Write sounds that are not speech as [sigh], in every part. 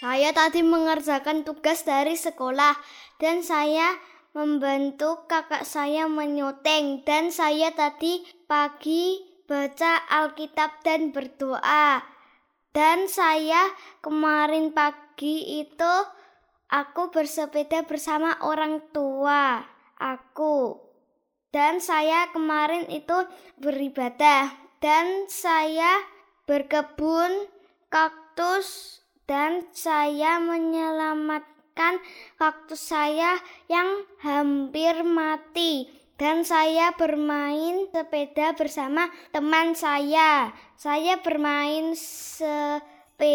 Saya tadi mengerjakan tugas dari sekolah dan saya membantu kakak saya menyuting dan saya tadi pagi baca Alkitab dan berdoa. Dan saya kemarin pagi itu aku bersepeda bersama orang tua aku. Dan saya kemarin itu beribadah dan saya berkebun kaktus dan saya menyelamatkan kaktus saya yang hampir mati dan saya bermain sepeda bersama teman saya. Saya bermain sepeda.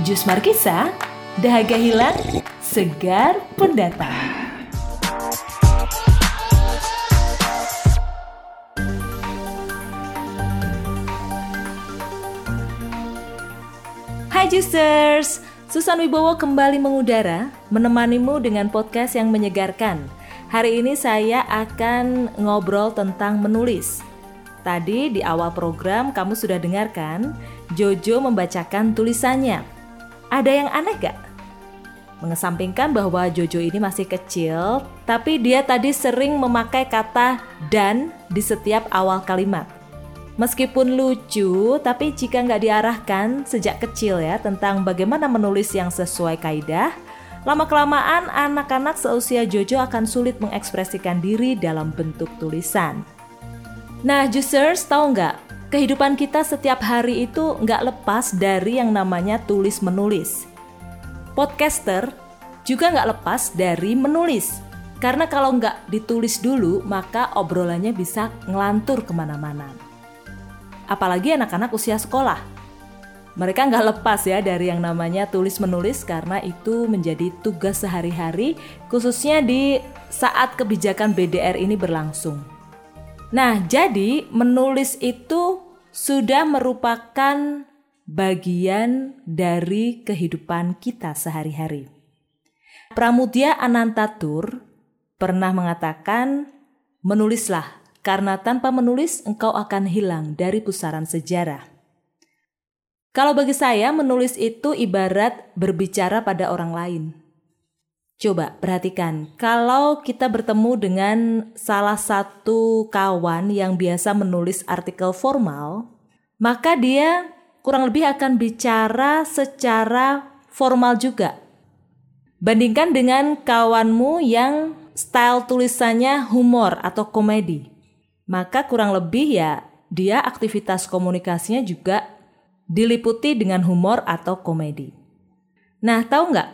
Jus Markisa, dahaga hilang, segar pendatang. Hai Juicers, Susan Wibowo kembali mengudara menemanimu dengan podcast yang menyegarkan. Hari ini saya akan ngobrol tentang menulis. Tadi di awal program kamu sudah dengarkan Jojo membacakan tulisannya. Ada yang aneh gak? Mengesampingkan bahwa Jojo ini masih kecil, tapi dia tadi sering memakai kata dan di setiap awal kalimat. Meskipun lucu, tapi jika nggak diarahkan sejak kecil ya tentang bagaimana menulis yang sesuai kaidah, lama-kelamaan anak-anak seusia Jojo akan sulit mengekspresikan diri dalam bentuk tulisan. Nah, juicers tahu nggak? Kehidupan kita setiap hari itu nggak lepas dari yang namanya tulis-menulis. Podcaster juga nggak lepas dari menulis. Karena kalau nggak ditulis dulu, maka obrolannya bisa ngelantur ke mana-mana apalagi anak-anak usia sekolah. Mereka nggak lepas ya dari yang namanya tulis menulis karena itu menjadi tugas sehari-hari khususnya di saat kebijakan BDR ini berlangsung. Nah, jadi menulis itu sudah merupakan bagian dari kehidupan kita sehari-hari. Pramudia Anantatur pernah mengatakan, menulislah karena tanpa menulis engkau akan hilang dari pusaran sejarah. Kalau bagi saya, menulis itu ibarat berbicara pada orang lain. Coba perhatikan, kalau kita bertemu dengan salah satu kawan yang biasa menulis artikel formal, maka dia kurang lebih akan bicara secara formal juga. Bandingkan dengan kawanmu yang style tulisannya humor atau komedi maka kurang lebih ya dia aktivitas komunikasinya juga diliputi dengan humor atau komedi. Nah, tahu nggak?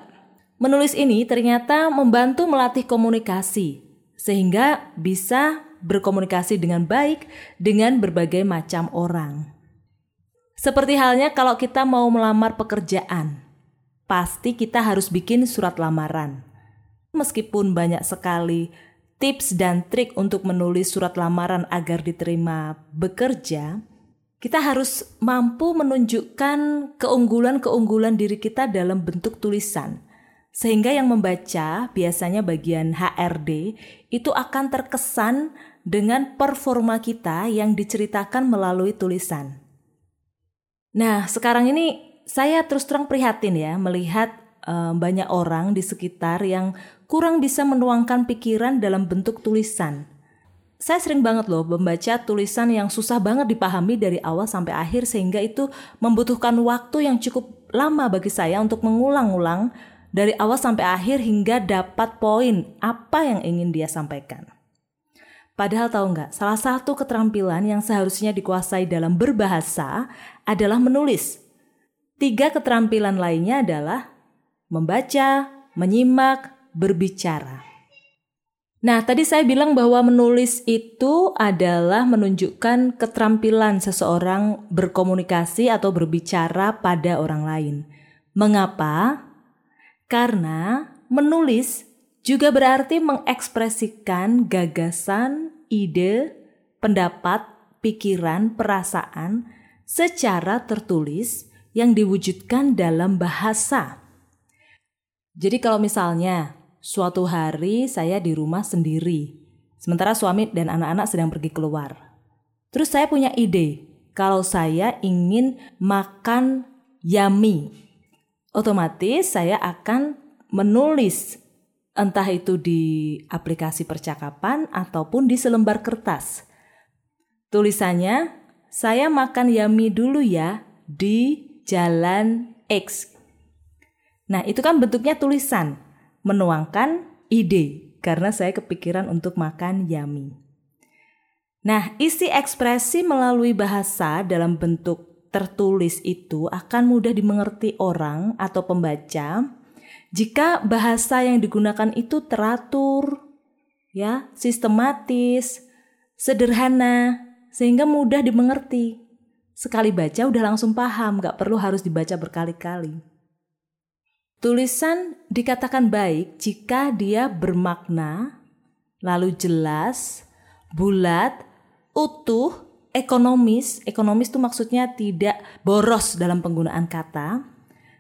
Menulis ini ternyata membantu melatih komunikasi sehingga bisa berkomunikasi dengan baik dengan berbagai macam orang. Seperti halnya kalau kita mau melamar pekerjaan, pasti kita harus bikin surat lamaran. Meskipun banyak sekali tips dan trik untuk menulis surat lamaran agar diterima bekerja, kita harus mampu menunjukkan keunggulan-keunggulan diri kita dalam bentuk tulisan. Sehingga yang membaca, biasanya bagian HRD, itu akan terkesan dengan performa kita yang diceritakan melalui tulisan. Nah, sekarang ini saya terus terang prihatin ya melihat uh, banyak orang di sekitar yang kurang bisa menuangkan pikiran dalam bentuk tulisan. Saya sering banget loh membaca tulisan yang susah banget dipahami dari awal sampai akhir sehingga itu membutuhkan waktu yang cukup lama bagi saya untuk mengulang-ulang dari awal sampai akhir hingga dapat poin apa yang ingin dia sampaikan. Padahal tahu nggak, salah satu keterampilan yang seharusnya dikuasai dalam berbahasa adalah menulis. Tiga keterampilan lainnya adalah membaca, menyimak, berbicara. Nah, tadi saya bilang bahwa menulis itu adalah menunjukkan keterampilan seseorang berkomunikasi atau berbicara pada orang lain. Mengapa? Karena menulis juga berarti mengekspresikan gagasan, ide, pendapat, pikiran, perasaan secara tertulis yang diwujudkan dalam bahasa. Jadi kalau misalnya Suatu hari saya di rumah sendiri, sementara suami dan anak-anak sedang pergi keluar. Terus saya punya ide, kalau saya ingin makan yummy, otomatis saya akan menulis entah itu di aplikasi percakapan ataupun di selembar kertas. Tulisannya, saya makan yummy dulu ya di jalan X. Nah, itu kan bentuknya tulisan, menuangkan ide karena saya kepikiran untuk makan yummy. Nah, isi ekspresi melalui bahasa dalam bentuk tertulis itu akan mudah dimengerti orang atau pembaca jika bahasa yang digunakan itu teratur, ya, sistematis, sederhana, sehingga mudah dimengerti. Sekali baca udah langsung paham, gak perlu harus dibaca berkali-kali. Tulisan dikatakan baik jika dia bermakna, lalu jelas, bulat, utuh, ekonomis, ekonomis itu maksudnya tidak boros dalam penggunaan kata,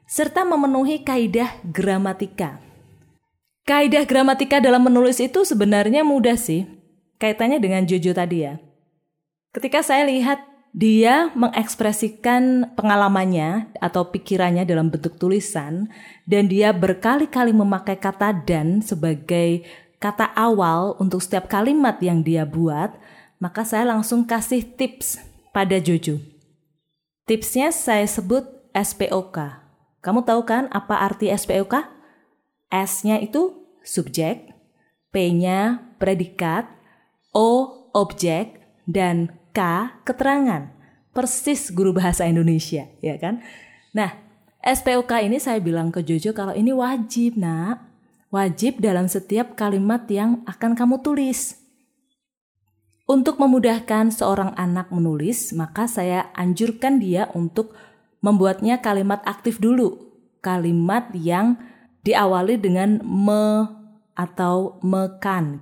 serta memenuhi kaidah gramatika. Kaidah gramatika dalam menulis itu sebenarnya mudah sih, kaitannya dengan Jojo tadi ya. Ketika saya lihat dia mengekspresikan pengalamannya atau pikirannya dalam bentuk tulisan dan dia berkali-kali memakai kata dan sebagai kata awal untuk setiap kalimat yang dia buat, maka saya langsung kasih tips pada Jojo. Tipsnya saya sebut SPOK. Kamu tahu kan apa arti SPOK? S-nya itu subjek, P-nya predikat, O objek, dan K keterangan. Persis guru bahasa Indonesia, ya kan? Nah, SPOK ini saya bilang ke Jojo kalau ini wajib, Nak. Wajib dalam setiap kalimat yang akan kamu tulis. Untuk memudahkan seorang anak menulis, maka saya anjurkan dia untuk membuatnya kalimat aktif dulu. Kalimat yang diawali dengan me atau mekan.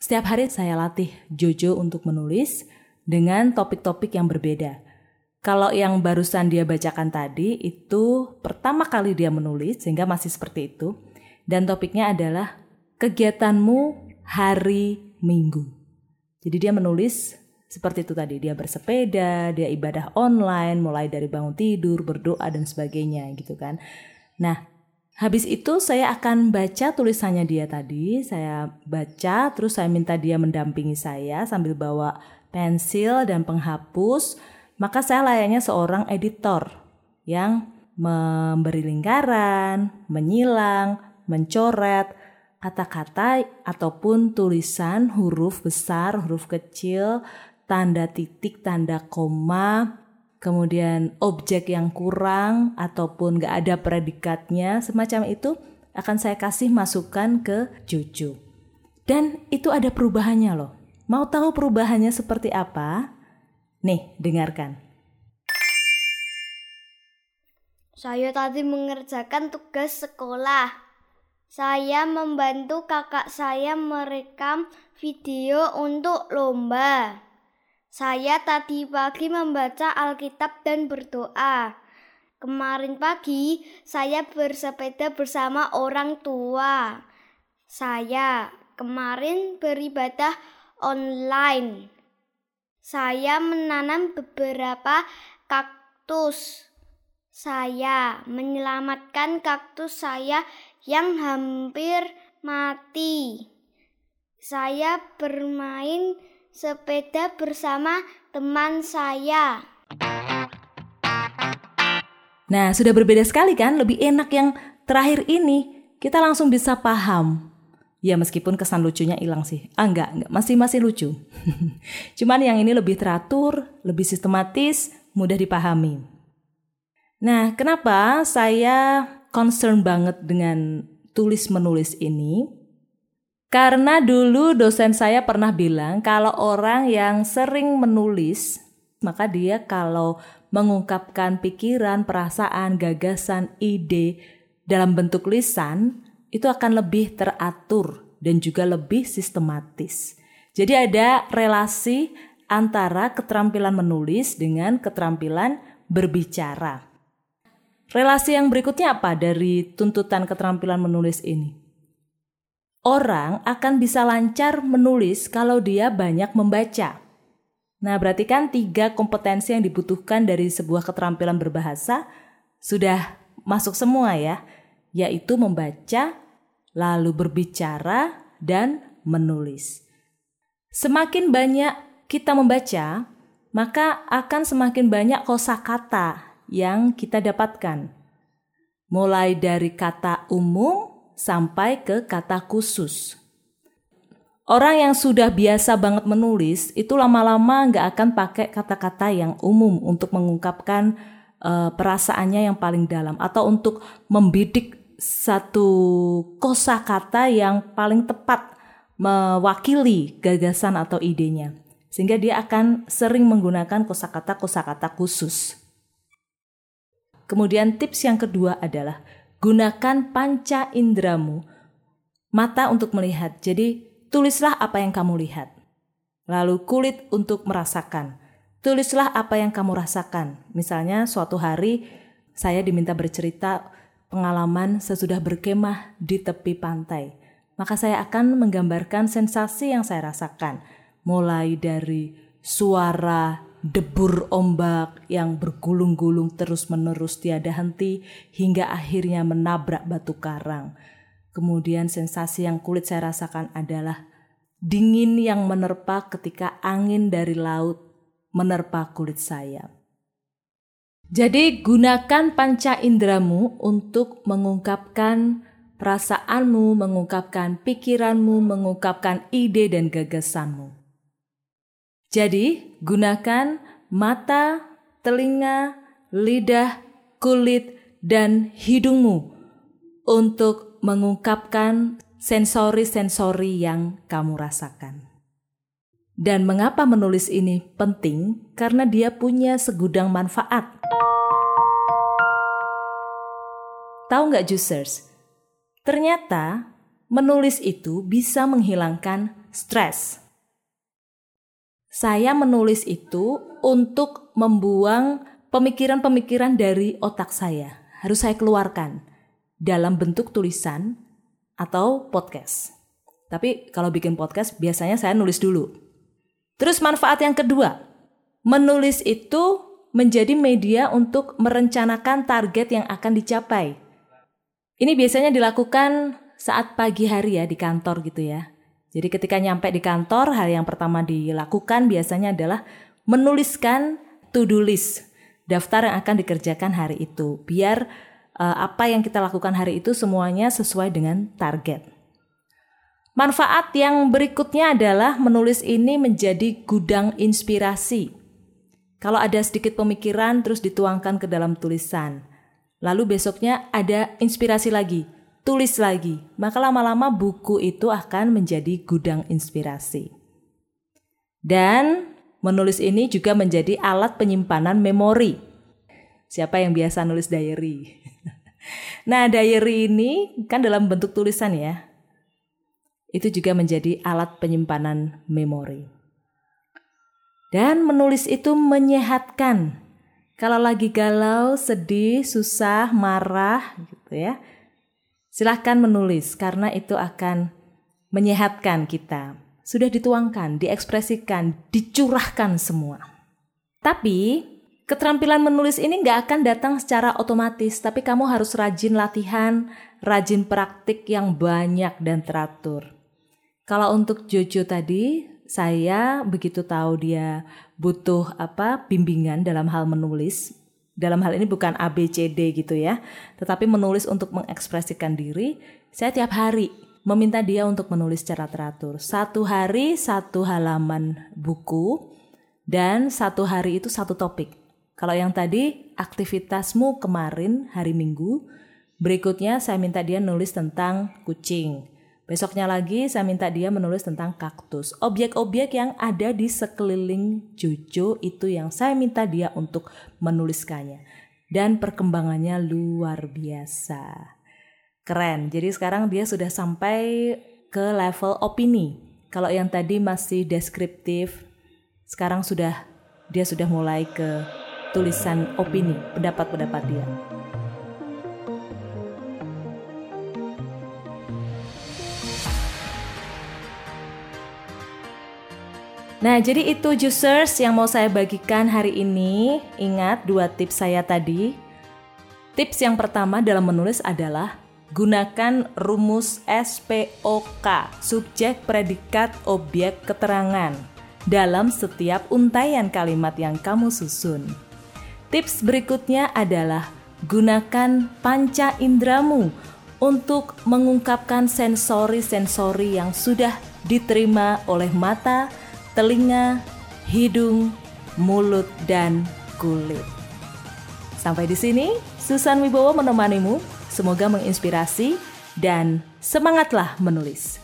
Setiap hari saya latih Jojo untuk menulis dengan topik-topik yang berbeda. Kalau yang barusan dia bacakan tadi itu pertama kali dia menulis sehingga masih seperti itu dan topiknya adalah kegiatanmu hari Minggu. Jadi dia menulis seperti itu tadi, dia bersepeda, dia ibadah online, mulai dari bangun tidur, berdoa dan sebagainya gitu kan. Nah, habis itu saya akan baca tulisannya dia tadi, saya baca terus saya minta dia mendampingi saya sambil bawa pensil dan penghapus, maka saya layaknya seorang editor yang memberi lingkaran, menyilang, mencoret, kata-kata ataupun tulisan huruf besar, huruf kecil, tanda titik, tanda koma, kemudian objek yang kurang ataupun gak ada predikatnya, semacam itu akan saya kasih masukan ke cucu. Dan itu ada perubahannya loh. Mau tahu perubahannya seperti apa? Nih, dengarkan. Saya tadi mengerjakan tugas sekolah. Saya membantu kakak saya merekam video untuk lomba. Saya tadi pagi membaca Alkitab dan berdoa. Kemarin pagi saya bersepeda bersama orang tua. Saya kemarin beribadah online. Saya menanam beberapa kaktus. Saya menyelamatkan kaktus saya yang hampir mati. Saya bermain sepeda bersama teman saya. Nah, sudah berbeda sekali kan? Lebih enak yang terakhir ini. Kita langsung bisa paham. Ya meskipun kesan lucunya hilang sih. Ah enggak, enggak. Masih masih lucu. [laughs] Cuman yang ini lebih teratur, lebih sistematis, mudah dipahami. Nah, kenapa saya concern banget dengan tulis menulis ini karena dulu dosen saya pernah bilang kalau orang yang sering menulis maka dia kalau mengungkapkan pikiran, perasaan, gagasan, ide dalam bentuk lisan itu akan lebih teratur dan juga lebih sistematis. Jadi ada relasi antara keterampilan menulis dengan keterampilan berbicara. Relasi yang berikutnya apa dari tuntutan keterampilan menulis ini? Orang akan bisa lancar menulis kalau dia banyak membaca. Nah, berarti kan tiga kompetensi yang dibutuhkan dari sebuah keterampilan berbahasa sudah masuk semua ya, yaitu membaca, lalu berbicara, dan menulis. Semakin banyak kita membaca, maka akan semakin banyak kosakata yang kita dapatkan. Mulai dari kata umum sampai ke kata khusus. Orang yang sudah biasa banget menulis itu lama-lama nggak akan pakai kata-kata yang umum untuk mengungkapkan uh, perasaannya yang paling dalam atau untuk membidik satu kosakata yang paling tepat mewakili gagasan atau idenya. Sehingga dia akan sering menggunakan kosakata-kosakata khusus. Kemudian tips yang kedua adalah gunakan panca indramu, mata untuk melihat. Jadi Tulislah apa yang kamu lihat. Lalu kulit untuk merasakan. Tulislah apa yang kamu rasakan. Misalnya suatu hari saya diminta bercerita pengalaman sesudah berkemah di tepi pantai. Maka saya akan menggambarkan sensasi yang saya rasakan. Mulai dari suara debur ombak yang bergulung-gulung terus-menerus tiada henti hingga akhirnya menabrak batu karang Kemudian sensasi yang kulit saya rasakan adalah dingin yang menerpa ketika angin dari laut menerpa kulit saya. Jadi gunakan panca indramu untuk mengungkapkan perasaanmu, mengungkapkan pikiranmu, mengungkapkan ide dan gagasanmu. Jadi gunakan mata, telinga, lidah, kulit, dan hidungmu untuk mengungkapkan sensori-sensori yang kamu rasakan. Dan mengapa menulis ini penting? Karena dia punya segudang manfaat. Tahu nggak juicers? Ternyata menulis itu bisa menghilangkan stres. Saya menulis itu untuk membuang pemikiran-pemikiran dari otak saya. Harus saya keluarkan dalam bentuk tulisan atau podcast. Tapi kalau bikin podcast biasanya saya nulis dulu. Terus manfaat yang kedua, menulis itu menjadi media untuk merencanakan target yang akan dicapai. Ini biasanya dilakukan saat pagi hari ya di kantor gitu ya. Jadi ketika nyampe di kantor, hal yang pertama dilakukan biasanya adalah menuliskan to-do list, daftar yang akan dikerjakan hari itu, biar uh, apa yang kita lakukan hari itu semuanya sesuai dengan target. Manfaat yang berikutnya adalah menulis ini menjadi gudang inspirasi. Kalau ada sedikit pemikiran terus dituangkan ke dalam tulisan. Lalu besoknya ada inspirasi lagi, tulis lagi. Maka lama-lama buku itu akan menjadi gudang inspirasi. Dan menulis ini juga menjadi alat penyimpanan memori. Siapa yang biasa nulis diary? [laughs] Nah, diary ini kan dalam bentuk tulisan ya. Itu juga menjadi alat penyimpanan memori. Dan menulis itu menyehatkan. Kalau lagi galau, sedih, susah, marah gitu ya. Silahkan menulis karena itu akan menyehatkan kita. Sudah dituangkan, diekspresikan, dicurahkan semua. Tapi Keterampilan menulis ini nggak akan datang secara otomatis, tapi kamu harus rajin latihan, rajin praktik yang banyak dan teratur. Kalau untuk Jojo tadi, saya begitu tahu dia butuh apa bimbingan dalam hal menulis. Dalam hal ini bukan A B C D gitu ya, tetapi menulis untuk mengekspresikan diri. Saya tiap hari meminta dia untuk menulis secara teratur. Satu hari satu halaman buku dan satu hari itu satu topik. Kalau yang tadi aktivitasmu kemarin hari Minggu, berikutnya saya minta dia nulis tentang kucing. Besoknya lagi saya minta dia menulis tentang kaktus. Objek-objek yang ada di sekeliling Jojo itu yang saya minta dia untuk menuliskannya. Dan perkembangannya luar biasa. Keren. Jadi sekarang dia sudah sampai ke level opini. Kalau yang tadi masih deskriptif, sekarang sudah dia sudah mulai ke tulisan opini, pendapat-pendapat dia. Nah, jadi itu juicers yang mau saya bagikan hari ini. Ingat dua tips saya tadi. Tips yang pertama dalam menulis adalah gunakan rumus SPOK, subjek, predikat, objek, keterangan dalam setiap untaian kalimat yang kamu susun. Tips berikutnya adalah gunakan panca indramu untuk mengungkapkan sensori-sensori yang sudah diterima oleh mata, telinga, hidung, mulut, dan kulit. Sampai di sini, Susan Wibowo menemanimu. Semoga menginspirasi dan semangatlah menulis.